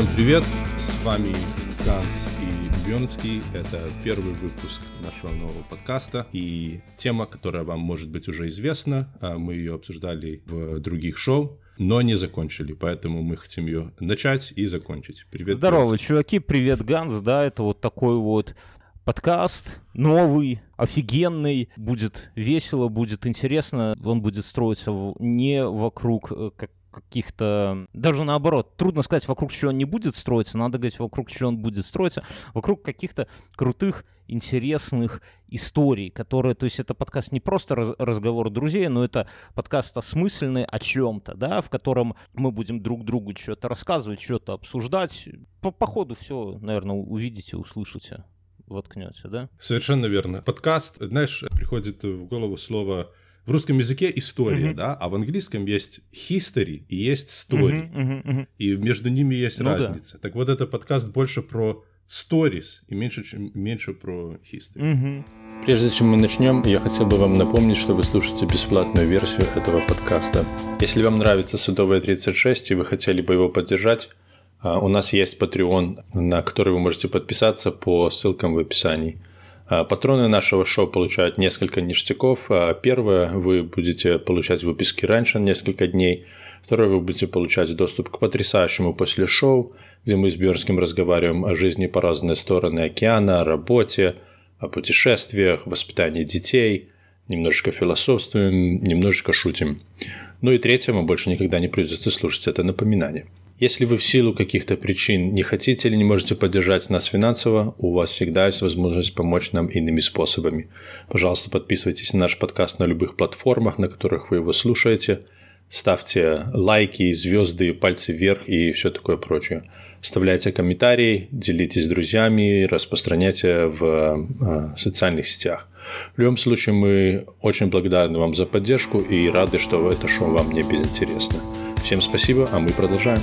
Всем привет, с вами Ганс и Бьонский. Это первый выпуск нашего нового подкаста. И тема, которая вам может быть уже известна, а мы ее обсуждали в других шоу, но не закончили, поэтому мы хотим ее начать и закончить. Привет. Здорово, Ганс. чуваки, привет, Ганс. Да, это вот такой вот подкаст новый, офигенный, будет весело, будет интересно. Он будет строиться не вокруг э, как каких-то... Даже наоборот, трудно сказать, вокруг чего он не будет строиться, надо говорить, вокруг чего он будет строиться, вокруг каких-то крутых, интересных историй, которые... То есть это подкаст не просто раз, разговор друзей, но это подкаст осмысленный о чем-то, да, в котором мы будем друг другу что-то рассказывать, что-то обсуждать. По, по ходу все, наверное, увидите, услышите воткнете, да? Совершенно верно. Подкаст, знаешь, приходит в голову слово в русском языке история, uh-huh. да, а в английском есть history и есть story. Uh-huh, uh-huh, uh-huh. И между ними есть ну, разница. Да. Так вот, это подкаст больше про stories и меньше, чем, меньше про history. Угу. Прежде чем мы начнем, я хотел бы вам напомнить, что вы слушаете бесплатную версию этого подкаста. Если вам нравится Садовая 36 и вы хотели бы его поддержать, а, у нас есть Patreon, на который вы можете подписаться по ссылкам в описании. А, патроны нашего шоу получают несколько ништяков. А, первое, вы будете получать выписки раньше на несколько дней. Второе, вы будете получать доступ к потрясающему после шоу, где мы с Бьерским разговариваем о жизни по разные стороны океана, о работе, о путешествиях, воспитании детей, немножечко философствуем, немножечко шутим. Ну и третье, вам больше никогда не придется слушать это напоминание – если вы в силу каких-то причин не хотите или не можете поддержать нас финансово, у вас всегда есть возможность помочь нам иными способами. Пожалуйста, подписывайтесь на наш подкаст на любых платформах, на которых вы его слушаете. Ставьте лайки, звезды, пальцы вверх и все такое прочее. Оставляйте комментарии, делитесь с друзьями, распространяйте в э, социальных сетях. В любом случае, мы очень благодарны вам за поддержку и рады, что это шоу вам не безинтересно. Всем спасибо, а мы продолжаем.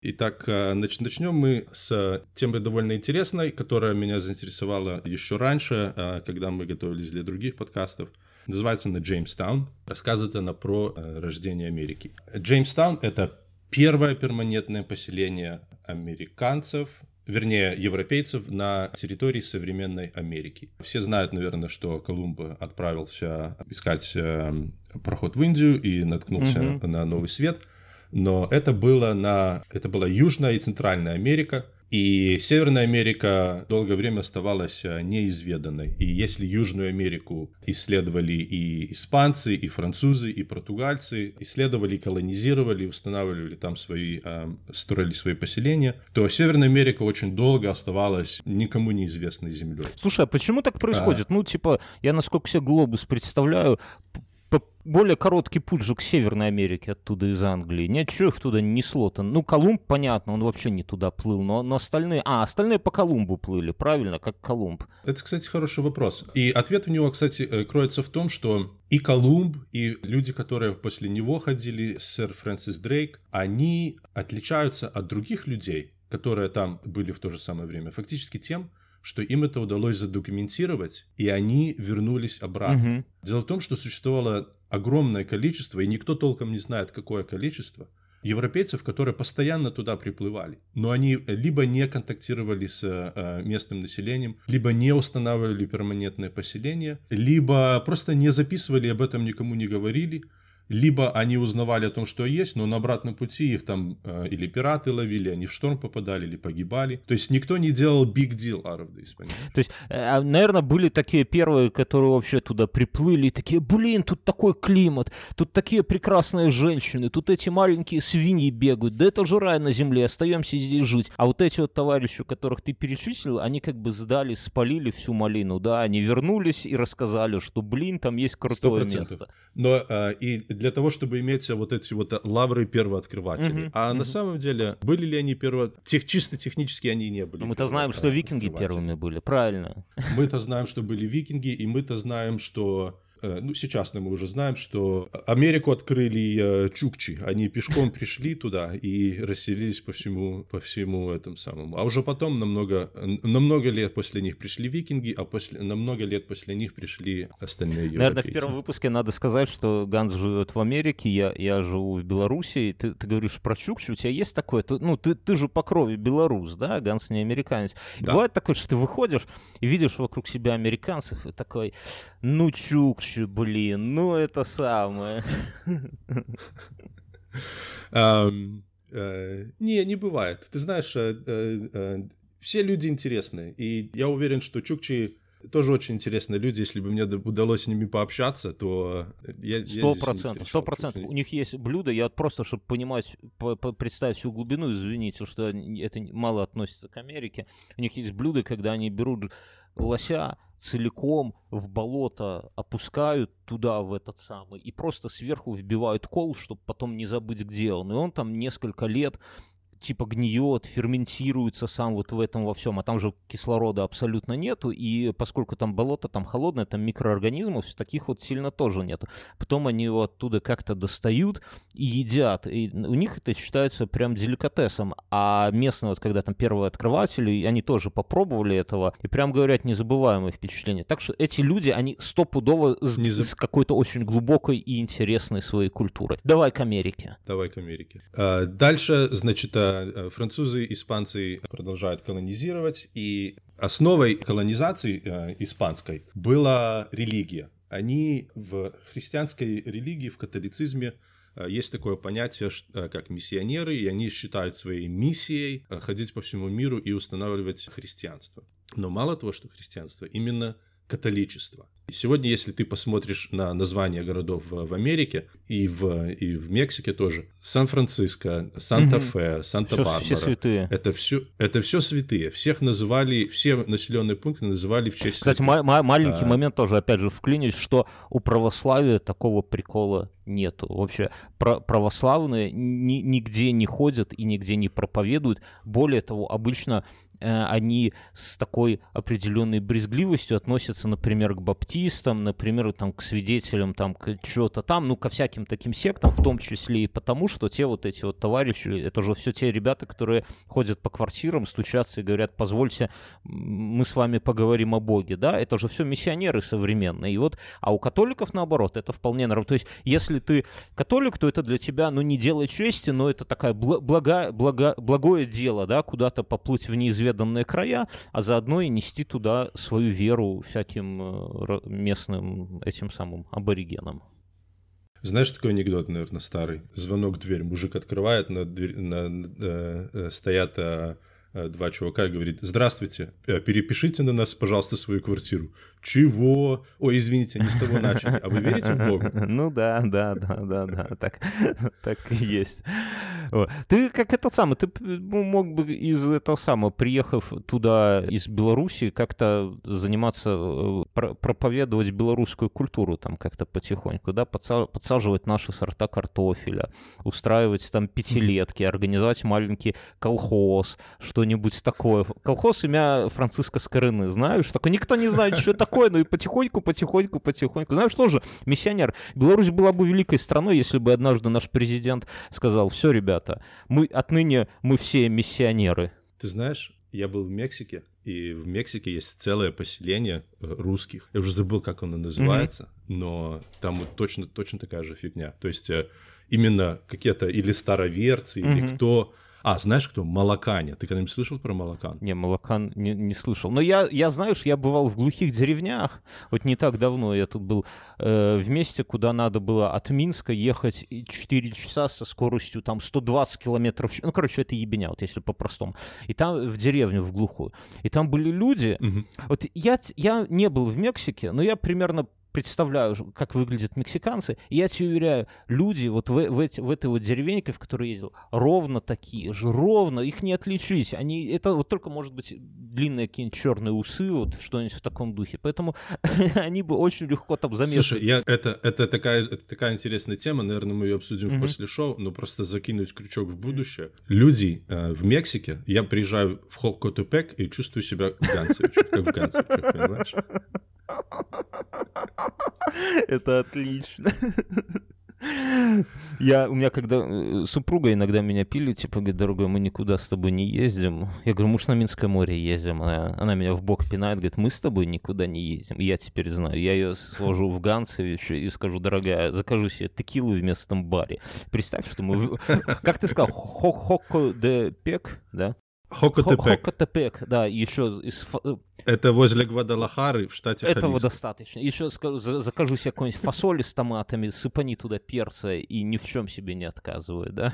Итак, э, начнем мы с темы довольно интересной, которая меня заинтересовала еще раньше, э, когда мы готовились для других подкастов. Называется она «Джеймстаун». Рассказывает она про э, рождение Америки. Джеймстаун — это первое перманентное поселение американцев вернее, европейцев на территории современной Америки. Все знают, наверное, что Колумб отправился искать э, проход в Индию и наткнулся угу. на Новый Свет, но это было на это была Южная и Центральная Америка, и Северная Америка долгое время оставалась э, неизведанной. И если Южную Америку исследовали и испанцы, и французы, и португальцы, исследовали, колонизировали, устанавливали там свои, э, строили свои поселения, то Северная Америка очень долго оставалась никому неизвестной землей. Слушай, а почему так происходит? А... Ну, типа, я насколько себе глобус представляю, более короткий путь же к Северной Америке оттуда из Англии. Нет, что их туда несло-то? Ну, Колумб, понятно, он вообще не туда плыл, но, но остальные... А, остальные по Колумбу плыли, правильно, как Колумб. Это, кстати, хороший вопрос. И ответ в него, кстати, э, кроется в том, что и Колумб, и люди, которые после него ходили, сэр Фрэнсис Дрейк, они отличаются от других людей, которые там были в то же самое время, фактически тем, что им это удалось задокументировать, и они вернулись обратно. Угу. Дело в том, что существовало огромное количество, и никто толком не знает, какое количество, европейцев, которые постоянно туда приплывали. Но они либо не контактировали с э, местным населением, либо не устанавливали перманентное поселение, либо просто не записывали, об этом никому не говорили, либо они узнавали о том, что есть, но на обратном пути их там э, или пираты ловили, они в шторм попадали или погибали. То есть никто не делал big deal out of this, понимаете? То есть, э, наверное, были такие первые, которые вообще туда приплыли и такие, блин, тут такой климат, тут такие прекрасные женщины, тут эти маленькие свиньи бегают, да это же рай на земле, остаемся здесь жить. А вот эти вот товарищи, которых ты перечислил, они как бы сдали, спалили всю малину, да, они вернулись и рассказали, что, блин, там есть крутое 100%. место. Но э, и для того, чтобы иметь вот эти вот лавры первооткрывателей. Угу, а угу. на самом деле, были ли они перво... Тех, чисто технически они не были. Мы-то знаем, что викинги первыми были, правильно. Мы-то знаем, что были викинги, и мы-то знаем, что э, ну, сейчас мы уже знаем, что Америку открыли э, чукчи. Они пешком пришли туда и расселились по всему, по всему этому самому. А уже потом, намного, намного лет после них пришли викинги, а после, на много лет после них пришли остальные европейцы. Наверное, в первом выпуске надо сказать, что Ганс живет в Америке, я, я живу в Беларуси. Ты, ты говоришь про чукчи, у тебя есть такое? Ты, ну, ты, ты же по крови белорус, да? Ганс не американец. Да. Бывает такое, что ты выходишь и видишь вокруг себя американцев, и такой, ну, чукчи, блин, ну, это самое. Э, не, не бывает. Ты знаешь, э, э, все люди интересные, и я уверен, что чукчи тоже очень интересные люди. Если бы мне удалось с ними пообщаться, то я... Сто процентов, сто процентов. У них есть блюда, я просто, чтобы понимать, представить всю глубину, извините, что это мало относится к Америке, у них есть блюда, когда они берут лося целиком в болото опускают туда, в этот самый, и просто сверху вбивают кол, чтобы потом не забыть, где он. И он там несколько лет типа гниет, ферментируется сам вот в этом во всем, а там же кислорода абсолютно нету, и поскольку там болото, там холодное, там микроорганизмов, таких вот сильно тоже нету. Потом они его оттуда как-то достают и едят, и у них это считается прям деликатесом, а местные вот, когда там первые открыватели, они тоже попробовали этого, и прям говорят незабываемое впечатление. Так что эти люди, они стопудово с, Не с какой-то очень глубокой и интересной своей культурой. Давай к Америке. Давай к Америке. А, дальше, значит, а, французы, испанцы продолжают колонизировать, и основой колонизации э, испанской была религия. Они в христианской религии, в католицизме э, есть такое понятие, как миссионеры, и они считают своей миссией ходить по всему миру и устанавливать христианство. Но мало того, что христианство, именно католичество. Сегодня, если ты посмотришь на названия городов в, Америке и в, и в Мексике тоже, Сан-Франциско, Санта-Фе, угу. Санта-Барбара. Все святые. Это все, это все святые. Всех называли, все населенные пункты называли в честь Кстати, ма- ма- маленький а... момент тоже, опять же, вклинюсь, что у православия такого прикола нету. Вообще про- православные ни- нигде не ходят и нигде не проповедуют. Более того, обычно э, они с такой определенной брезгливостью относятся, например, к баптистам, например, там, к свидетелям там, к чего-то там, ну, ко всяким таким сектам, в том числе и потому, что те вот эти вот товарищи, это же все те ребята, которые ходят по квартирам, стучатся и говорят, позвольте, мы с вами поговорим о Боге, да, это же все миссионеры современные, и вот, а у католиков наоборот, это вполне нормально, то есть если ты католик, то это для тебя, ну, не дело чести, но это такая блага, блага, благое дело, да, куда-то поплыть в неизведанные края, а заодно и нести туда свою веру всяким э, местным этим самым аборигенам. Знаешь, такой анекдот, наверное, старый. Звонок в дверь. Мужик открывает, на дверь, на, э, э, стоят э, э два чувака и говорит, здравствуйте, э, перепишите на нас, пожалуйста, свою квартиру. Чего? Ой, извините, не с того начали. А вы верите в Бога? Ну да, да, да, да, да, так, так и есть. Ты как это самое, ты ну, мог бы из этого самого, приехав туда из Беларуси, как-то заниматься, э, проповедовать белорусскую культуру там как-то потихоньку, да, подсаживать наши сорта картофеля, устраивать там пятилетки, организовать маленький колхоз, что-нибудь такое. Колхоз имя Франциска Скорыны, знаешь? Только никто не знает, что это такое, ну и потихоньку, потихоньку, потихоньку. Знаешь, что же, миссионер. Беларусь была бы великой страной, если бы однажды наш президент сказал, все, ребята, мы отныне мы все миссионеры. Ты знаешь, я был в Мексике, и в Мексике есть целое поселение э, русских. Я уже забыл, как оно называется, mm-hmm. но там вот точно, точно такая же фигня. То есть э, именно какие-то или староверцы, mm-hmm. или кто а, знаешь кто? Малаканя. Ты когда-нибудь слышал про Малакан? Не, Малакан не, не слышал. Но я, я, знаешь, я бывал в глухих деревнях. Вот не так давно я тут был э, в месте, куда надо было от Минска ехать 4 часа со скоростью там 120 километров. Ну, короче, это ебеня, вот если по-простому. И там в деревню, в глухую. И там были люди. Угу. Вот я, я не был в Мексике, но я примерно представляю, как выглядят мексиканцы, и я тебе уверяю, люди вот в, в, эти, в этой вот деревеньке, в которой я ездил, ровно такие же, ровно, их не отличить. Они, это вот только, может быть, длинные какие-нибудь черные усы, вот что-нибудь в таком духе. Поэтому они бы очень легко там заметили. Слушай, я, это, это, такая, это такая интересная тема, наверное, мы ее обсудим mm-hmm. после шоу, но просто закинуть крючок в будущее. Люди э, в Мексике, я приезжаю в Хокотупек и чувствую себя в Ганцевиче, как в Ганцевиче, понимаешь? Это отлично. Я, у меня когда э, супруга иногда меня пили, типа, говорит, дорогой, мы никуда с тобой не ездим. Я говорю, мы ж на Минское море ездим. Она, она меня в бок пинает, говорит, мы с тобой никуда не ездим. Я теперь знаю. Я ее сложу в Ганцевич и скажу, дорогая, закажу себе текилу в местном баре. Представь, что мы... Как ты сказал, Хоко де Пек, да? Хокотепек. Хокотепек, да, еще из... Э, Это возле Гвадалахары в штате Этого Халиско. достаточно. Еще закажу себе какой-нибудь фасоли с томатами, сыпани туда перца и ни в чем себе не отказываю, да?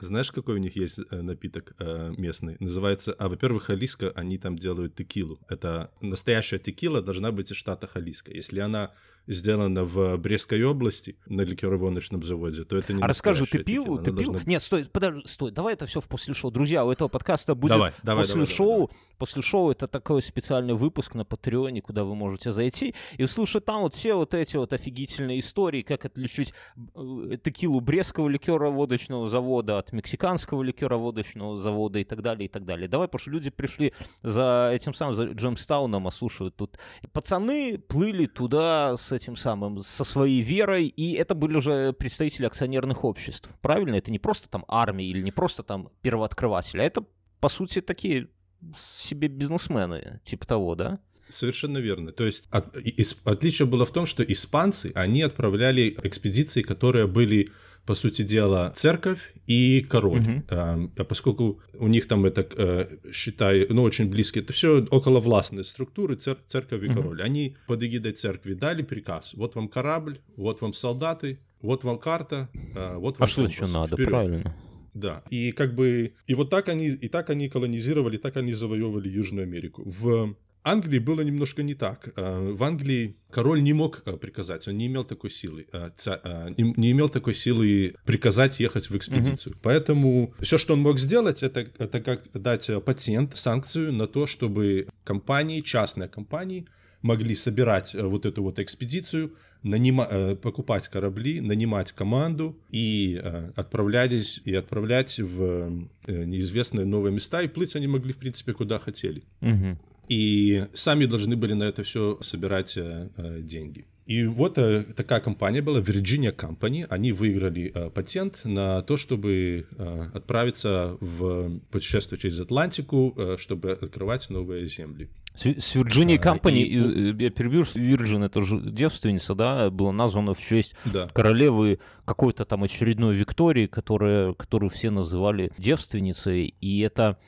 Знаешь, какой у них есть э, напиток э, местный? Называется, а, во-первых, Халиско, они там делают текилу. Это настоящая текила должна быть из штата Халиско. Если она сделана в Брестской области на ликероводочном заводе, то это не А расскажи, ты пил? текила, Ты она пил? должна- Нет, стой, подожди, стой, давай это все в после шоу. Друзья, у этого подкаста будет Давай, давай, после давай, шоу. давай, После шоу это такой специальный выпуск на Патреоне, куда вы можете зайти и услышать там вот все вот эти вот офигительные истории, как отличить э, текилу Брестского ликероводочного завода от мексиканского ликероводочного завода и так далее, и так далее. Давай, потому что люди пришли за этим самым, за Джемстауном, а слушают тут. Пацаны плыли туда с этим самым, со своей верой, и это были уже представители акционерных обществ. Правильно? Это не просто там армия или не просто там первооткрыватели, а это, по сути, такие себе бизнесмены, типа того, да? Совершенно верно. То есть от- и- ис- отличие было в том, что испанцы, они отправляли экспедиции, которые были, по сути дела, церковь и король. А, а поскольку у них там это, считай, ну, очень близко, это все околовластные структуры, цер- церковь и король. Они под эгидой церкви дали приказ. Вот вам корабль, вот вам солдаты, вот вам карта, а, вот А вам что компас. еще надо, Вперед. правильно? Да. И как бы и вот так они и так они колонизировали, так они завоевывали Южную Америку. В Англии было немножко не так. А, В Англии король не мог а, приказать, он не имел такой силы, а, не имел такой силы приказать ехать в экспедицию. Поэтому все, что он мог сделать, это, это как дать патент, санкцию на то, чтобы компании, частные компании могли собирать э, вот эту вот экспедицию, нанима- э, покупать корабли, нанимать команду и э, отправлялись и отправлять в э, неизвестные новые места, и плыть они могли, в принципе, куда хотели. Мгм. И сами должны были на это все собирать э, э, деньги. И вот э, такая компания была, Virginia Company. Они выиграли э, патент на то, чтобы э, отправиться в путешествие через Атлантику, э, чтобы открывать новые земли. С, с Virginia А, и- э, я перебью, что Virgin это же девственница, да, была названа в честь Да. королевы какой-то там очередной Виктории, которая, которую все называли девственницей, и это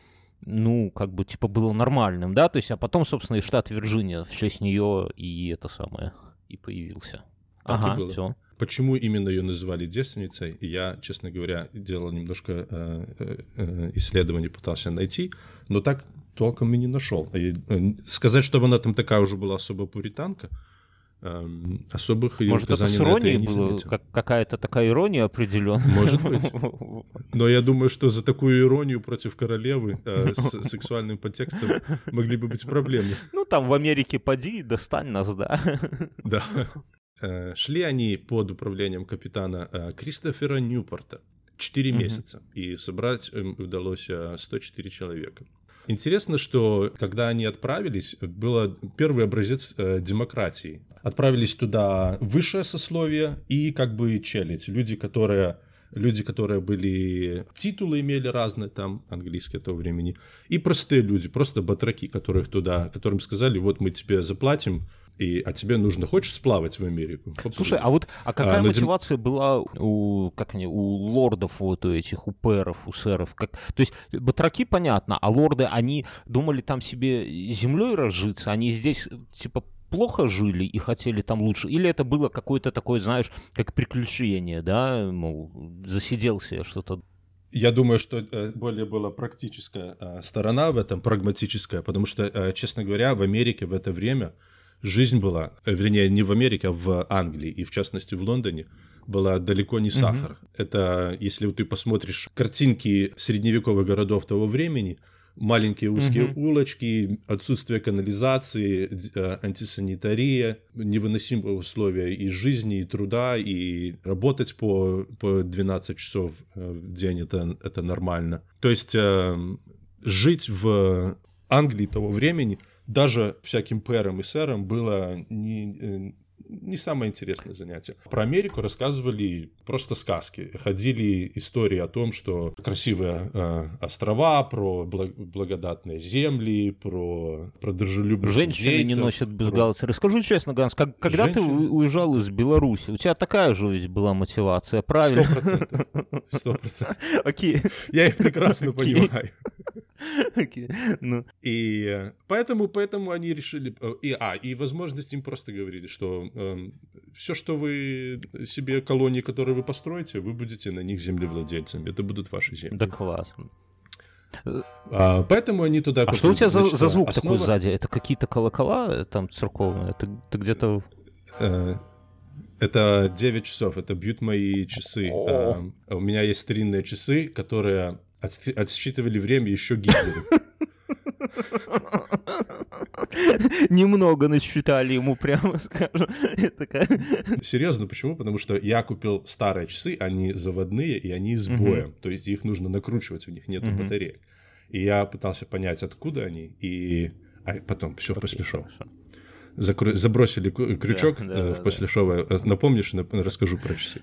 ну, как бы, типа, было нормальным, да, то есть, а потом, собственно, и штат Вирджиния в честь нее и это самое, и появился. Так и ага, было. все. Почему именно ее называли девственницей, я, честно говоря, делал немножко э, э, э, исследований, пытался найти, но так толком и не нашел. И, э, сказать, чтобы она там такая уже была особо пуританка, особых ее Может, это с это иронией было? Как- какая-то такая ирония определенная? Может быть. Но я думаю, что за такую иронию против королевы э, с сексуальным подтекстом могли бы быть проблемы. Ну, там в Америке поди, достань нас, да. Да. Э, Шли они под управлением капитана э, Кристофера Ньюпорта 4 месяца, и собрать им удалось э, 104 человека. Интересно, что когда они отправились, был первый образец э, демократии. Отправились туда высшее сословие и как бы челядь, люди, которые люди, которые были титулы имели разные там английские того времени, и простые люди, просто батраки, которых туда, которым сказали, вот мы тебе заплатим, и, а тебе нужно, хочешь сплавать в Америку? Попробуй». Слушай, а вот а какая дем- мотивация была у, как они, у лордов вот у этих, у пэров, у сэров? Как... То есть батраки, понятно, а лорды, они думали там себе землей разжиться, они здесь, типа, плохо жили и хотели там лучше? Или это было какое-то такое, знаешь, как приключение, да, мол, засиделся я что-то Я думаю, что э, более была практическая э, сторона в этом, прагматическая, потому что, э, честно говоря, в Америке в это время жизнь была, э, вернее, не в Америке, а в Англии, и в частности в Лондоне, была далеко не сахар. Это, если ты посмотришь картинки средневековых городов того времени, маленькие узкие улочки, отсутствие канализации, э, антисанитария, невыносимые условия и жизни, и труда, и работать по, по 12 часов э, в день это, это нормально. То есть э, жить в Англии того времени даже всяким пэрам и сэрам было не, э, не самое интересное занятие. Про Америку рассказывали просто сказки. Ходили истории о том, что красивые э, острова, про благ- благодатные земли, про, про дружелюбных Женщины индейцев, не носят про- бюстгальтеры. Расскажу честно, Ганс, как, когда ты Женщины- у- уезжал из Беларуси, у тебя такая же ведь была мотивация, Сто правильно? процентов. Сто процентов. Окей. Я их прекрасно понимаю. Окей. Ну, И э, поэтому, поэтому они решили... э, И, а, и возможность им просто говорили, что все, что вы себе, колонии, которые вы построите, вы будете на них землевладельцами. Это будут ваши земли. да классно. А, поэтому они туда... А что у тебя за, за звук основа- такой сзади? Это какие-то колокола э, там церковные? Ты, ты где-то... Э, Это 9 часов, это бьют мои часы. О. А, У меня есть старинные часы, которые отсчи- отсчитывали время еще Гитлеру. Немного насчитали ему, прямо скажем. Такая- Серьезно, почему? Потому что я купил старые часы, они заводные, и они с боем. То есть их нужно накручивать, в них нету батареек. И я пытался понять, откуда они, и... А потом, все, после шоу. Закру- Забросили крючок Да, да, э, да, в после шоу. Э, Напомнишь, нап- расскажу про часы.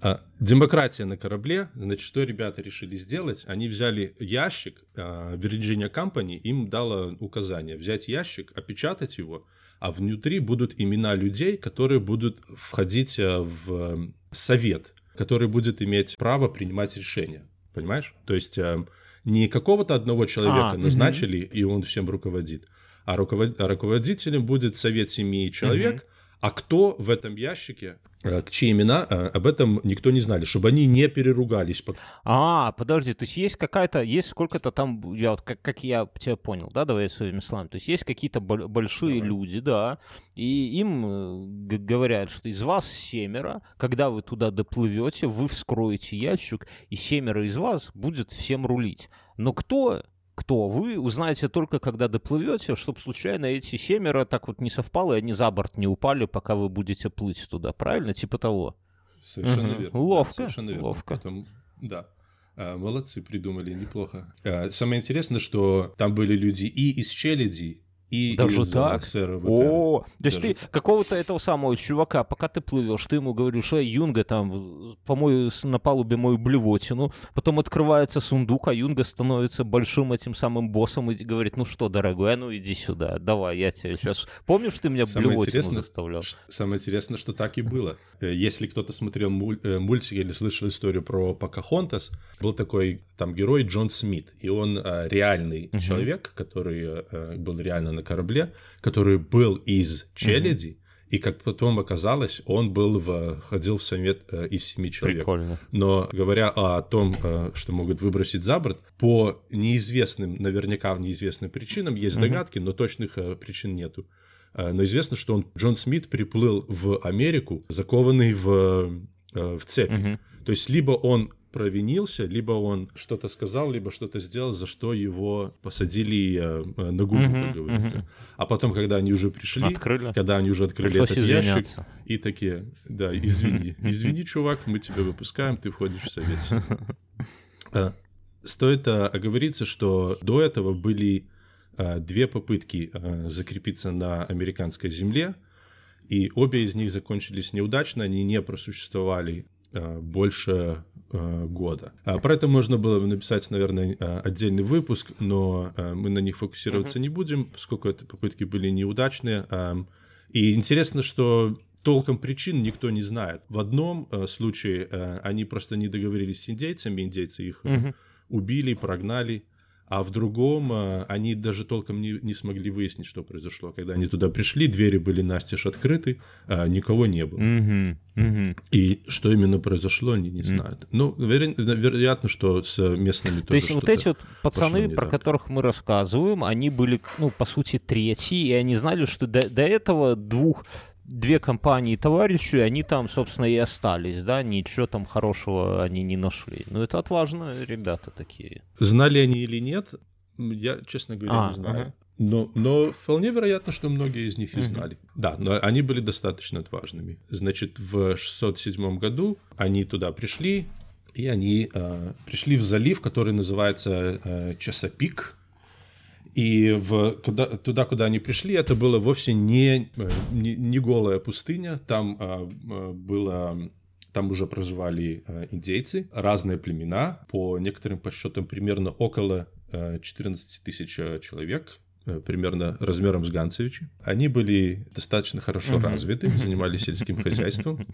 А, Демократия на корабле. Значит, что ребята решили сделать? Они взяли ящик, а, Virginia Company им дала указание взять ящик, опечатать его, а внутри будут имена людей, которые будут входить э, в э, совет, который будет иметь право принимать решения. Понимаешь? То есть э, не какого-то одного человека А, назначили, и он всем руководит, а руковод- а руководителем будет совет семьи человек, а кто в этом ящике, э, к чьи имена, э, об этом никто не знали, чтобы они не переругались. А, подожди, то есть есть какая-то, есть сколько-то там, я вот как, как я тебя понял, да, давай своими словами, то есть есть какие-то бол- большие люди, да, и им э, говорят, что из вас семеро, когда вы туда доплывете, вы вскроете ящик, и семеро из вас будет всем рулить. Но кто кто вы узнаете только когда доплывете, чтобы случайно эти семеро так вот не совпало, и они за борт не упали, пока вы будете плыть туда, правильно? Типа того. Совершенно Мгм. верно. да, Ловко, совершенно верно. ловко. Потом- да. А, Молодцы, придумали, неплохо. А, Самое интересное, что там были люди и из Челяди, и Даже из так? сэра. О, то есть Даже ты какого-то этого самого чувака, пока ты плывешь, ты ему говоришь, эй, Юнга, там, помой на палубе мою блевотину, потом открывается сундук, а Юнга становится большим этим самым боссом и говорит, ну что, дорогой, а ну иди сюда, давай, я тебе сейчас... Помнишь, ты меня Самое блевотину заставлял? самое интересное, что так и было. Э, Если кто-то смотрел муль- э, мультики или слышал историю про Покахонтас, был такой там герой Джон Смит, и он э, реальный человек, который э, был реально на корабле, который был из Челяди, и как потом оказалось, он был в, ходил в совет э, из семи человек. Прикольно. Но говоря о том, э, что могут выбросить за борт, по неизвестным, наверняка неизвестным причинам, есть догадки, но точных э, причин нету. Э, Но известно, что он, Джон Смит приплыл в Америку, закованный в, э, в цепи. То есть либо он провинился, либо он что-то сказал, либо что-то сделал, за что его посадили э, на губу, как говорится. А потом, когда они уже пришли, Открыли. когда они уже открыли Пришлось этот ящик, извиняться. и такие, да, извини, извини, чувак, мы тебя выпускаем, ты входишь в совет. Э, Стоит э, оговориться, что до этого были э, две попытки закрепиться на американской земле, и обе из них закончились неудачно, они не просуществовали больше э, года. А Про это можно было бы написать, наверное, э, отдельный выпуск, но э, мы на них фокусироваться не будем, поскольку это попытки были неудачные. Эм, И интересно, что толком причин никто не знает. В одном э, случае э, они просто не договорились с индейцами, индейцы их э, убили, прогнали, а в другом э, они даже толком не, не смогли выяснить, что произошло. Когда они туда пришли, двери были настежь открыты, а никого не было. Мгм, мгм. И что именно произошло, они не знают. Ну, веро- вероятно, что с местными тоже То есть вот эти вот пацаны, про так. которых мы рассказываем, они были, ну, по сути, третьи, и они знали, что до, до этого двух две компании товарищей, они там, собственно, и остались, да, ничего там хорошего они не нашли. Ну, это отважные ребята такие. Знали они или нет, я, честно говоря, А, не знаю. ага. Но, но вполне вероятно, что многие из них и знали. Да, но они были достаточно отважными. Значит, в 607 году они туда пришли, и они э, пришли в залив, который называется э, Часопик. И в, куда, туда, куда они пришли, это было вовсе не, не, не голая пустыня. Там а, было там уже проживали индейцы, разные племена, по некоторым подсчетам примерно около 14 тысяч человек, Э, примерно размером с Ганцевичи. Они были достаточно хорошо развиты, занимались сельским хозяйством.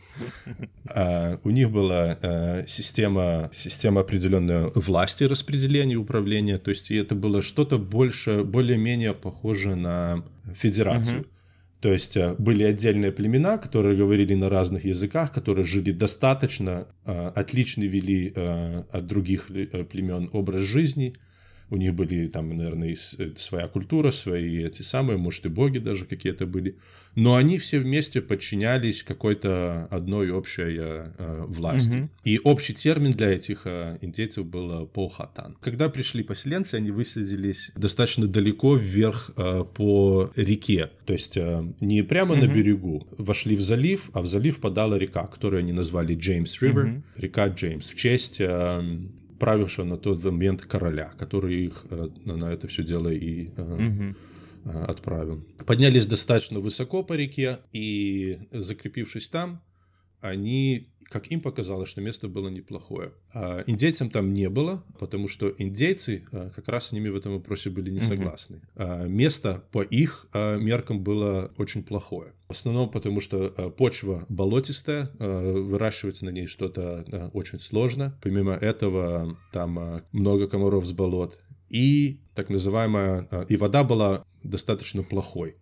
А у них была а, система, система определенной власти распределения, управления, то есть это было что-то больше, более-менее похоже на федерацию. То есть э, были отдельные племена, которые говорили на разных языках, которые жили достаточно, отлично вели от других племен образ жизни – у них были там, наверное, э, своя культура, свои эти самые, может, и боги даже какие-то были. Но они все вместе подчинялись какой-то одной общей э, власти. Mm-hmm. И общий термин для этих э, индейцев был полхатан. Когда пришли поселенцы, они высадились достаточно далеко вверх э, по реке. То есть э, не прямо mm-hmm. на берегу. Вошли в залив, а в залив подала река, которую они назвали Джеймс Ривер. Mm-hmm. Река Джеймс в честь... Э, правившего на тот момент короля, который их э, на это все дело и угу. отправил. Поднялись достаточно высоко по реке, и закрепившись там, они как им показалось, что место было неплохое. А индейцам там не было, потому что индейцы а, как раз с ними в этом вопросе были не согласны. Mm-hmm. А, место по их а, меркам было очень плохое. В основном потому, что почва болотистая, выращивать на ней что-то очень сложно. Помимо этого, там много комаров с болот. И так называемая... И вода была достаточно плохой.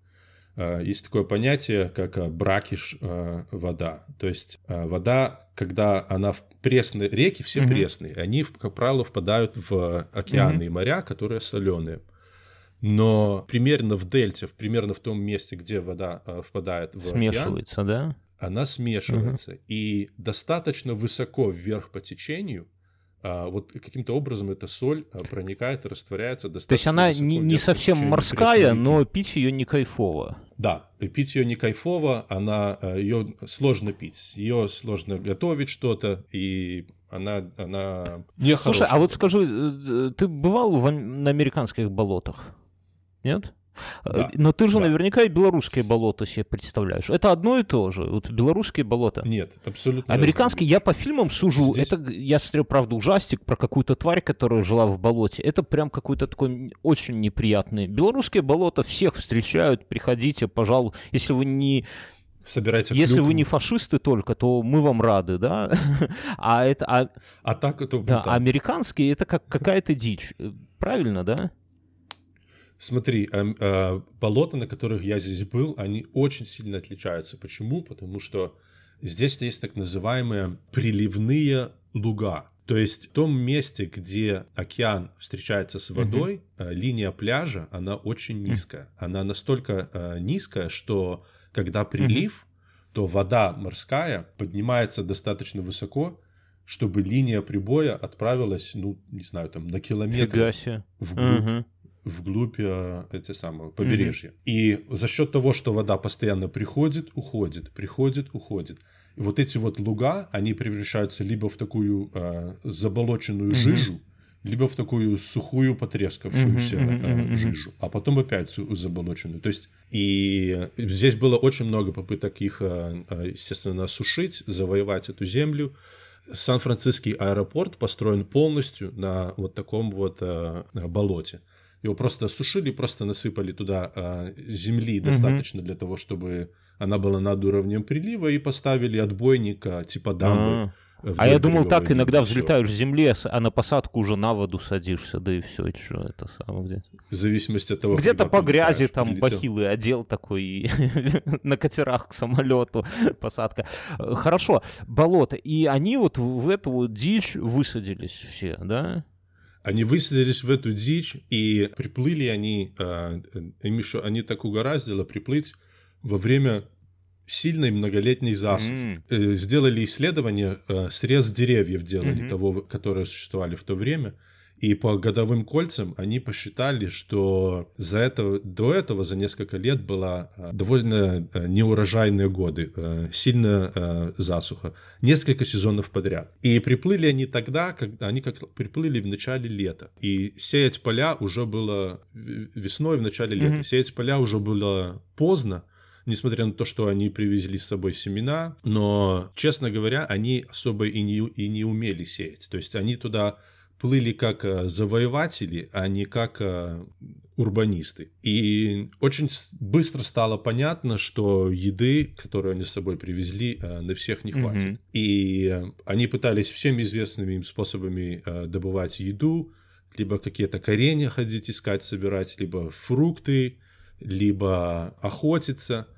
Э, есть такое понятие, как э, бракиш э, вода. То есть вода, когда она в пресные реки, все mm-hmm. пресные, они, как правило, впадают в океаны mm-hmm. и моря, которые соленые. Но примерно в дельте, примерно в том месте, где вода впадает в Смешивается, океан, да? Она смешивается. Угу. И достаточно высоко вверх по течению а, вот каким-то образом эта соль проникает и растворяется достаточно То есть она не, не совсем морская, но пить ее не кайфово. Да, пить ее не кайфово, она а, ее сложно пить, ее сложно готовить что-то, и она, она не Слушай, а вот скажи, э, э, ты бывал в, на американских болотах? Нет? Да. Но ты же да. наверняка и белорусское болото себе представляешь. Это одно и то же. Вот белорусские болота. Нет, абсолютно. Американские, я по фильмам сужу. Здесь... Это, я смотрю, правда, ужастик про какую-то тварь, которая жила в болоте. Это прям какой-то такой очень неприятный. Белорусские болота всех встречают. Приходите, пожалуй. Если вы не собирайте Если клюкву. вы не фашисты только, то мы вам рады, да? а это... А, а так это... Да, американские — это как какая-то дичь. Правильно, да? Смотри, э, э, болота, на которых я здесь был, они очень сильно отличаются. Почему? Потому что здесь есть так называемые приливные луга. То есть в том месте, где океан встречается с водой, uh-huh. линия пляжа, она очень низкая. Она настолько э, низкая, что когда прилив, uh-huh. то вода морская поднимается достаточно высоко, чтобы линия прибоя отправилась, ну, не знаю, там на километр вглубь. Uh-huh вглубь э, эти самые побережья. Mm-hmm. И за счет того, что вода постоянно приходит, уходит, приходит, уходит. И вот эти вот луга, они превращаются либо в такую э, заболоченную mm-hmm. жижу, либо в такую сухую потрескавшуюся mm-hmm. э, жижу, а потом опять заболоченную. То есть и здесь было очень много попыток их, э, э, естественно, осушить, завоевать эту землю. Сан-Франциский аэропорт построен полностью на вот таком вот э, болоте. Его просто осушили, просто насыпали туда а, земли достаточно для того, чтобы она была над уровнем прилива, и поставили отбойника типа дамбы. А я думал, так иногда взлетаешь с земли, а на посадку уже на воду садишься, да и все, что это самое где. В зависимости от того, Где-то по грязи там прилетел. бахилы одел такой на катерах к самолету посадка. Хорошо, болото. И они вот в эту вот дичь высадились все, да? Они высадились в эту дичь, и приплыли они, э, им еще, они так угораздило приплыть во время сильной многолетней засухи. Mm. Сделали исследование, э, срез деревьев делали, mm-hmm. того, которые существовали в то время, И по годовым кольцам они посчитали, что за это, до этого, за несколько лет была э, довольно э, неурожайные годы, э, сильная засуха, несколько сезонов подряд. И приплыли они тогда, когда они как приплыли в начале лета. И сеять поля уже было весной в начале лета. Mm-hmm. Сеять поля уже было поздно, несмотря на то, что они привезли с собой семена, но, честно говоря, они особо и не, и не умели сеять. То есть они туда плыли как э, завоеватели, а не как э, урбанисты. И очень быстро стало понятно, что еды, которую они с собой привезли, э, на всех не хватит. Mm-hmm. И они пытались всеми известными им способами добывать еду, либо какие-то коренья ходить искать, собирать, либо фрукты, либо охотиться –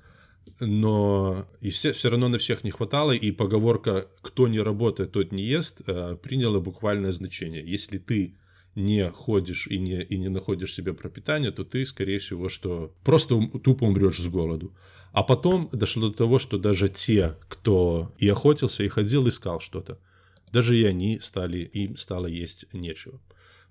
но все равно на всех не хватало, и поговорка «кто не работает, тот не ест» э, приняла буквальное значение. Если ты не ходишь и не, и не находишь себе пропитание, то ты, скорее всего, что просто тупо умрешь с голоду. А потом дошло до того, что даже те, кто и охотился, и ходил, искал что-то, даже и они стали, им стало есть нечего.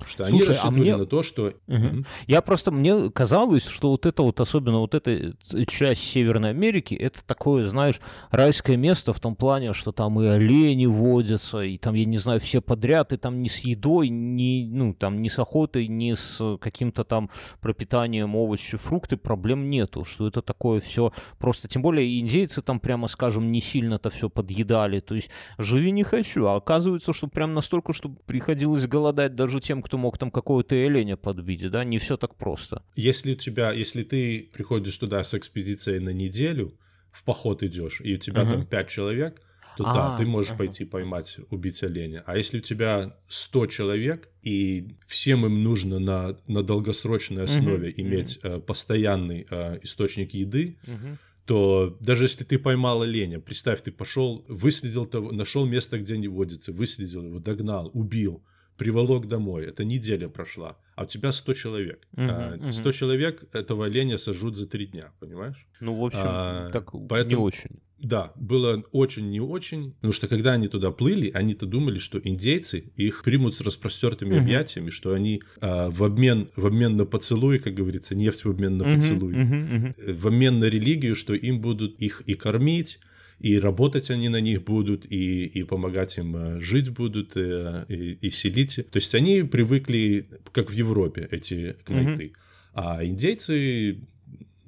Что Слушай, они а рассчитывали а мне... на то, что... Угу. Я просто, мне казалось, что вот это вот, особенно вот эта часть Северной Америки, это такое, знаешь, райское место в том плане, что там и олени водятся, и там, я не знаю, все подряд, и там ни с едой, ни, ну, там, ни с охотой, ни с каким-то там пропитанием овощи, фрукты проблем нету, что это такое все просто, тем более индейцы там, прямо скажем, не сильно-то все подъедали, то есть живи не хочу, а оказывается, что прям настолько, что приходилось голодать даже тем, кто кто мог там какого-то оленя подбить, да, не все так просто. Если у тебя, если ты приходишь туда с экспедицией на неделю, в поход идешь, и у тебя uh-huh. там пять человек, то а, да, ты можешь uh-huh. пойти поймать, убить оленя. А если у тебя 100 человек, и всем им нужно на, на долгосрочной основе uh-huh. иметь uh-huh. Э, постоянный э, источник еды, uh-huh то даже если ты поймал оленя, представь, ты пошел, выследил того, нашел место, где они водятся, выследил его, догнал, убил, приволок домой. Это неделя прошла, а у тебя 100 человек. Uh-huh, uh-huh. 100 человек этого оленя сожрут за 3 дня, понимаешь? Ну, в общем, а, так поэтому, не очень. Да, было очень не очень, потому что когда они туда плыли, они-то думали, что индейцы их примут с распростертыми uh-huh. объятиями, что они а, в обмен в обмен на поцелуй, как говорится, нефть в обмен на поцелуй, uh-huh, uh-huh. в обмен на религию, что им будут их и кормить, и работать они на них будут, и, и помогать им э, жить будут, и, э, и, и селить. То есть они привыкли, как в Европе, эти кнайты. Mm-hmm. А индейцы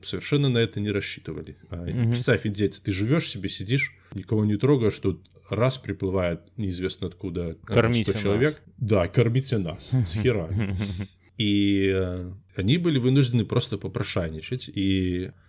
совершенно на это не рассчитывали. Mm-hmm. Представь, индейцы, ты живешь себе, сидишь, никого не трогаешь, тут раз приплывает неизвестно откуда кормите 100 человек. Нас. Да, кормите нас, с хера. И они были вынуждены просто попрошайничать, и Э,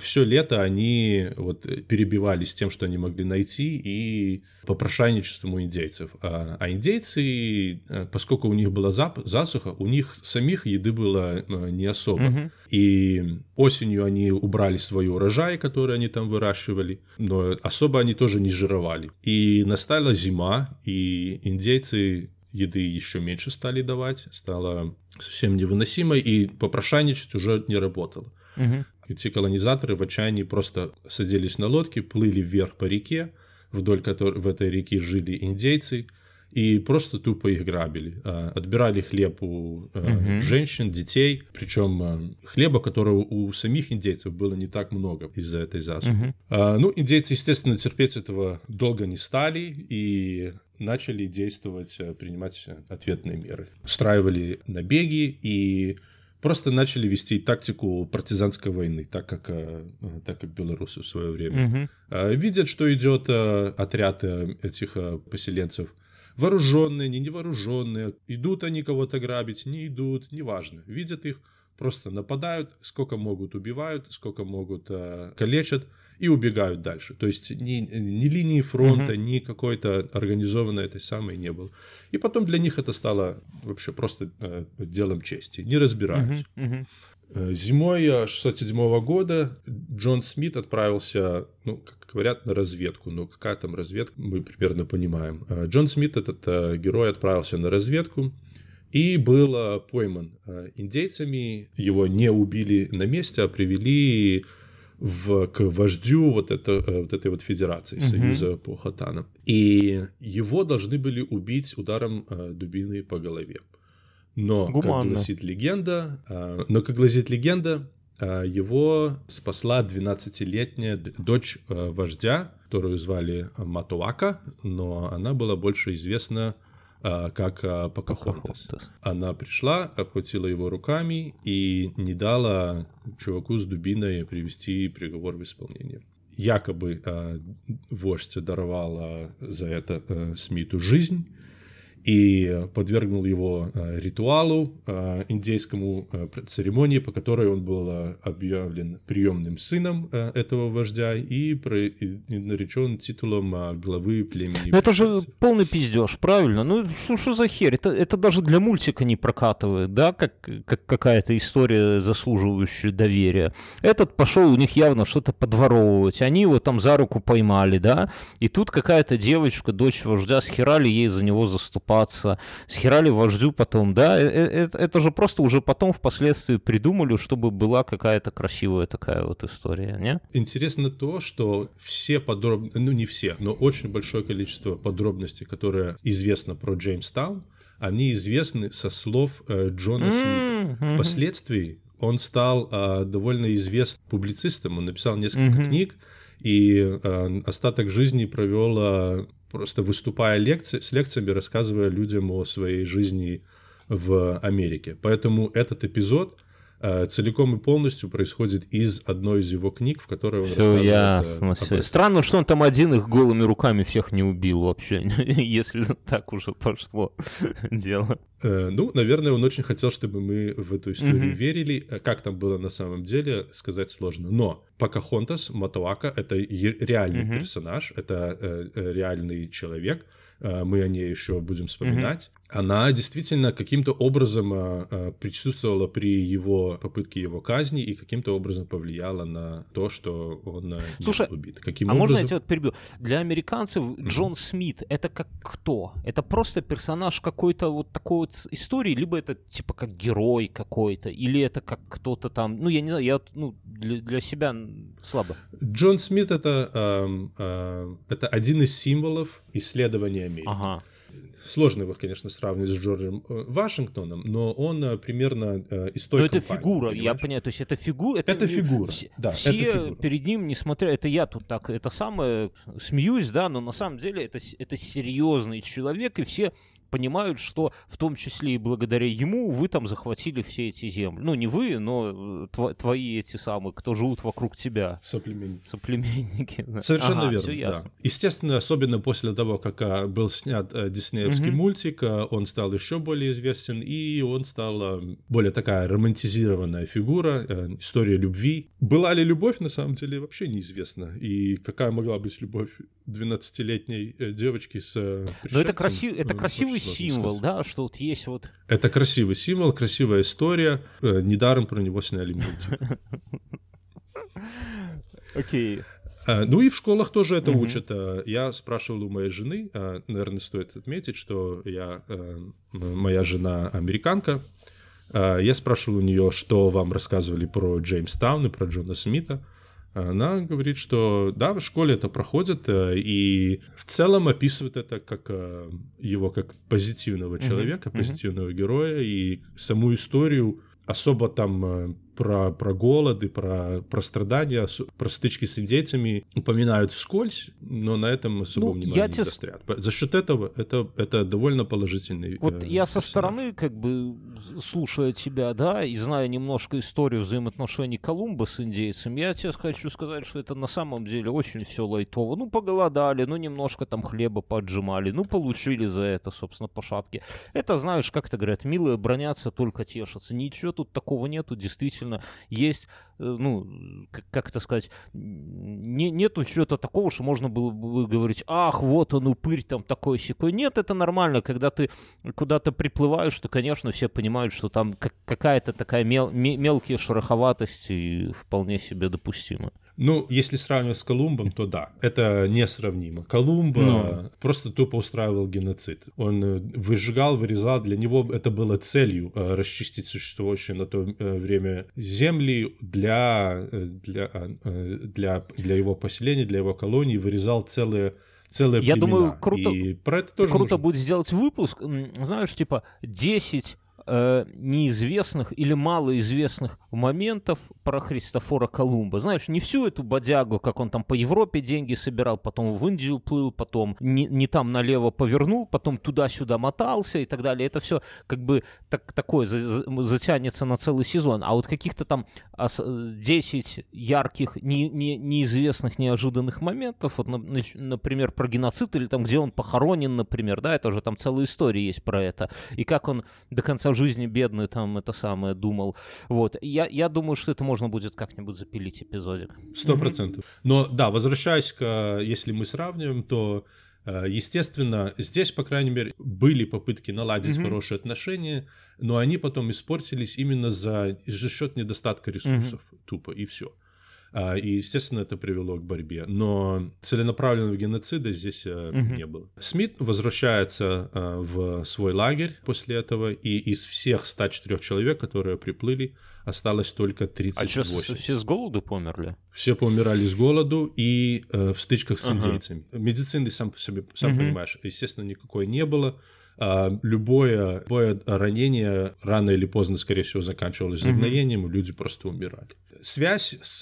все лето они вот перебивались тем, что они могли найти, и попрошайничеством у индейцев. А, а индейцы, э, поскольку у них была засуха, у них самих еды было э, не особо. Угу. И осенью они убрали свой урожай, который они там выращивали, но особо они тоже не жировали. И настала зима, и индейцы еды еще меньше стали давать, стало совсем невыносимо, и попрошайничать уже не работало. Угу. Эти колонизаторы в отчаянии просто садились на лодки, плыли вверх по реке, вдоль которой в этой реке жили индейцы, и просто тупо их грабили. А, отбирали хлеб у угу. женщин, детей, причем а, хлеба, которого у самих индейцев было не так много из-за этой засухи. Угу. Ну, индейцы, естественно, терпеть этого долго не стали и начали действовать, принимать ответные меры. Устраивали набеги и просто начали вести тактику партизанской войны, так как, э, так как белорусы в свое время. Угу. Видят, что идет э, отряд этих поселенцев, вооруженные, не невооруженные, идут они кого-то грабить, не идут, неважно. Видят их, просто нападают, сколько могут убивают, сколько могут калечат, и убегают дальше. То есть ни, ни линии фронта, uh-huh. ни какой-то организованной этой самой не было. И потом для них это стало вообще просто э, делом чести, не разбираюсь. Uh-huh. Uh-huh. Зимой 67 года Джон Смит отправился, ну, как говорят, на разведку. Но какая там разведка, мы примерно понимаем. Э, Джон Смит, этот э, герой, отправился на разведку и был пойман индейцами. Его не убили на месте, а привели в, к вождю вот, это, э, вот этой вот федерации, угу. Союза по хатанам. И его должны были убить ударом э, дубины по голове. Но, Гуманно. как гласит легенда, а, но, как гласит легенда, его спасла 12-летняя д- дочь вождя, которую звали Матуака, но она была больше известна как а, Покахонтас. Покахонтас. Она пришла, обхватила его руками и не дала чуваку с дубиной привести приговор в исполнение. Якобы а, вождь даровал а, за это а, Смиту жизнь и подвергнул его а, ритуалу а, индейскому пр- церемонии, по которой он был объявлен приемным сыном этого вождя и, наречен титулом главы племени. Ну это же полный пиздеж, правильно? Ну что, что за херь? Это, это даже для мультика не прокатывает, да, как, как какая-то история, заслуживающая доверия. Этот пошел у них явно что-то подворовывать. Они его там за руку поймали, да, и тут какая-то девочка, дочь вождя, схерали ей за него заступаться, схерали вождю потом, да, Э- э- это, это же просто уже потом впоследствии придумали, чтобы была какая-то красивая такая вот история, не? Интересно то, что все подробности, ну не все, но очень большое количество подробностей, которые известно про Джеймстаун, они известны со слов э, Джона Смита. Впоследствии он стал э, довольно известным публицистом, он написал несколько книг, и э, остаток жизни провел э, просто выступая лекции, с лекциями, рассказывая людям о своей жизни в Америке. Поэтому этот эпизод целиком и полностью происходит из одной из его книг, в которой он Все э, ясно. этом. Странно, что он там один их голыми руками всех не убил вообще, если так уже пошло дело. Э, Ну, наверное, он очень хотел, чтобы мы в эту историю верили. Э, Как там было на самом деле, сказать сложно. Но Покахонтас Матуака — это реальный персонаж, это э, э, реальный человек. Э, Мы о ней еще будем вспоминать. Она действительно каким-то образом э, э, присутствовала при его попытке его казни и каким-то образом повлияла на то, что он не Слушай, был убит. Каким А можно образом? я тебя вот перебью? Для американцев Джон Смит это как кто? Это просто персонаж какой-то вот такой вот истории, либо это типа как герой какой-то, или это как кто-то там, ну я не знаю, я ну, для, для себя слабо. Джон Смит это, э, это один из символов исследования Америки. Ага. Сложно его, конечно, сравнивать с Джорджем э, Вашингтоном, но он э, примерно э, из той Но это компании, фигура, я понимаешь? понимаю, то есть это фигура. Это не- фигура, Все, да, все это фигура. перед ним, несмотря, это я тут так, это самое смеюсь, да, но на самом деле это, это серьезный человек, и все понимают, что в том числе и благодаря ему вы там захватили все эти земли. Ну, не вы, но э, тво- твои эти самые, кто живут вокруг тебя. Соплеменник. Соплеменники. да. Совершенно Ага, верно. да. ясно. Естественно, особенно после того, как а, был снят а, диснеевский мультик, а, он стал еще более известен, и он стал а, более такая романтизированная фигура, а, история любви. Была ли любовь, на самом деле, вообще неизвестно. И какая могла быть любовь 12-летней э, девочки с э, Но это, красив, это э, красивый символ, да, что вот есть вот Это красивый символ, красивая история. Э, Недаром про него сняли мультик. Окей. А, Ну и в школах тоже это учат. А, Я спрашивал у моей жены, а, наверное, стоит отметить, что я, э, моя жена американка. Я спрашивал у нее, что вам рассказывали про Джеймстаун и про Джона Смита. Она говорит, что да, в школе это проходит, э, и в целом описывает это как э, его как позитивного человека, позитивного героя, и саму историю особо там э, про, про голод и про, про страдания, про стычки с индейцами упоминают вскользь, но на этом особо Ну, внимания я не заостряют. По- За счет этого это, это довольно положительный Вот э, я со стороны, как бы, слушая тебя, да, и зная немножко историю взаимоотношений Колумба с индейцем, я тебе хочу сказать, что это на самом деле очень все лайтово. Ну, поголодали, ну, немножко там хлеба поджимали, ну, получили за это, собственно, по шапке. Это, знаешь, как то говорят, милые бронятся, только тешатся. Ничего тут такого нету, действительно. Есть, э, ну, как, это сказать, не, нету чего-то такого, что можно было бы говорить, ах, вот он упырь там такой секой. Нет, это нормально, когда ты куда-то приплываешь, то, конечно, все понимают, что там как- какая-то такая мел, ме- мелкие шероховатости вполне себе допустимы. Ну, если сравнивать с Колумбом, то да, это несравнимо. Колумб Ну. э, просто тупо устраивал геноцид. Он э, выжигал, вырезал. Для него это было целью э, расчистить существующие на то э, время земли для, для, для, для его поселения, для его колонии. Вырезал целые целые Я племена. думаю, круто- И про это тоже Круто нужно- будет сделать выпуск, знаешь, типа 10 э, неизвестных или малоизвестных моментов про Христофора Колумба. Знаешь, не всю эту бодягу, как он там по Европе деньги собирал, потом в Индию плыл, потом не, не там налево повернул, потом туда-сюда мотался и так далее. Это все как бы так, такое затянется на целый сезон. А вот каких-то там 10 ярких, не, не, неизвестных, неожиданных моментов, вот, например, про геноцид или там, где он похоронен, например, да, это уже там целая история есть про это. И как он до конца жизни бедный там это самое думал. Вот. Я, я думаю, что это можно будет как-нибудь запилить эпизодик. Сто процентов. Но да, возвращаясь к, если мы сравниваем, то Э, естественно, здесь, по крайней мере, были попытки наладить mm-hmm. хорошие отношения, но они потом испортились именно за, за счет недостатка ресурсов, mm-hmm. тупо, и все. А, и, естественно, это привело к борьбе. Но целенаправленного геноцида здесь mm-hmm. не было. Смит возвращается э, в свой лагерь после этого, и из всех 104 человек, которые приплыли, осталось только 38. А что, все с голоду померли? Все помирали с голоду и э, в стычках с ага. индейцами. Медицины, сам по себе, сам угу. понимаешь, естественно, никакой не было. А, любое, любое ранение рано или поздно, скорее всего, заканчивалось загноением, и люди просто умирали. Связь с,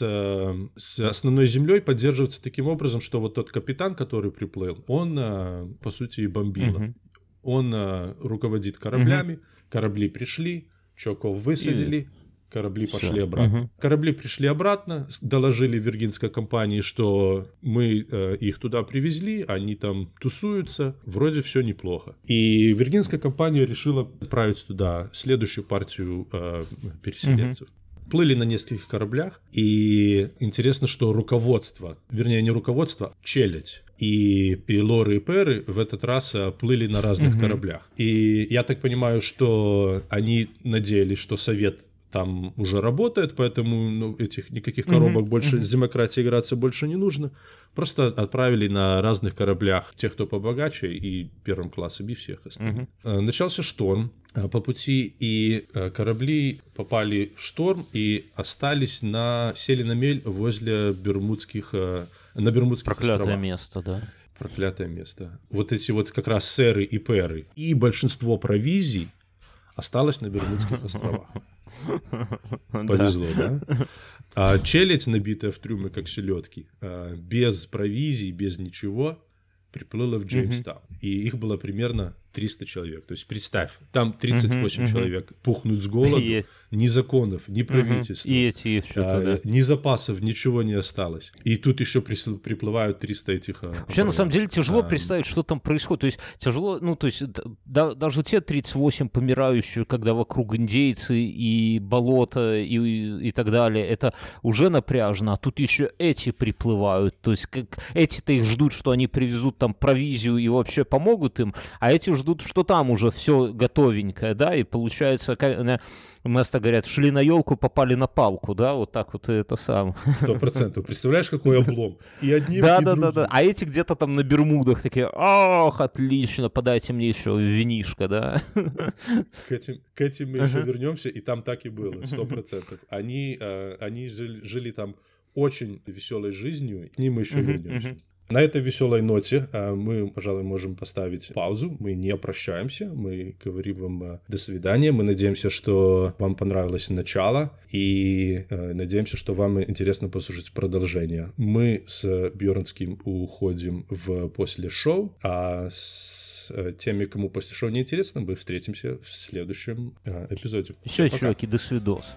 с основной землей поддерживается таким образом, что вот тот капитан, который приплыл, он, а, по сути, и бомбил. Угу. Он а, руководит кораблями, угу. корабли пришли, Чоков высадили, корабли Всё. пошли обратно. Угу. Корабли пришли обратно, доложили виргинской компании, что мы э, их туда привезли, они там тусуются, вроде все неплохо. И виргинская компания решила отправить туда следующую партию э, переселенцев. Угу плыли на нескольких кораблях, и интересно, что руководство, вернее, не руководство, челядь и, и Лоры и Перы в этот раз э, плыли на разных угу. кораблях. И я так понимаю, что они надеялись, что совет там уже работает, поэтому ну, этих никаких коробок mm-hmm. больше mm-hmm. с демократией играться больше не нужно. Просто отправили на разных кораблях тех, кто побогаче, и первым классом, и всех остальных. Mm-hmm. Начался шторм э, по пути, и э, корабли попали в шторм и остались на сели на мель возле Бермудских на Бермудских Проклятое островах. место, да. Проклятое место. Вот эти вот как раз сэры и перы и большинство провизий осталось на Бермудских островах. Повезло, да? А челядь, набитая в трюмы, как селедки, а, без провизии, без ничего, приплыла в Джеймстаун. И их было примерно 300 человек. То есть представь, там 38 угу, человек пухнут с голоду, Есть. ни законов, ни правительства, и эти а, да. ни запасов, ничего не осталось. И тут еще приплывают 300 этих... А, Вообще, на самом деле, тяжело а, представить, что там происходит. То есть тяжело, ну, то есть да, даже те 38 помирающие, когда вокруг индейцы и болото и, и, и так далее, это уже напряжно, а тут еще эти приплывают. То есть как эти-то их ждут, что они привезут там провизию и вообще помогут им, а эти ждут, что там уже все готовенькое, да, и получается, нас так говорят, шли на елку, попали на палку, да, вот так вот это сам. Сто процентов. Представляешь, какой облом? И одни, да, и да, да, да. А эти где-то там на Бермудах такие, ох, отлично, подайте мне еще винишко, да. К этим, к этим мы еще вернемся, и там так и было, сто процентов. Они, э, они жили, жили там очень веселой жизнью, к ним мы еще вернемся. На этой веселой ноте а, мы, пожалуй, можем поставить паузу. Мы не прощаемся, мы говорим вам а, до свидания. Мы надеемся, что вам понравилось начало и а, надеемся, что вам интересно послушать продолжение. Мы с Бьернским уходим в после шоу, а с теми, кому после шоу не интересно, мы встретимся в следующем эпизоде. Все, чуваки, до свидос.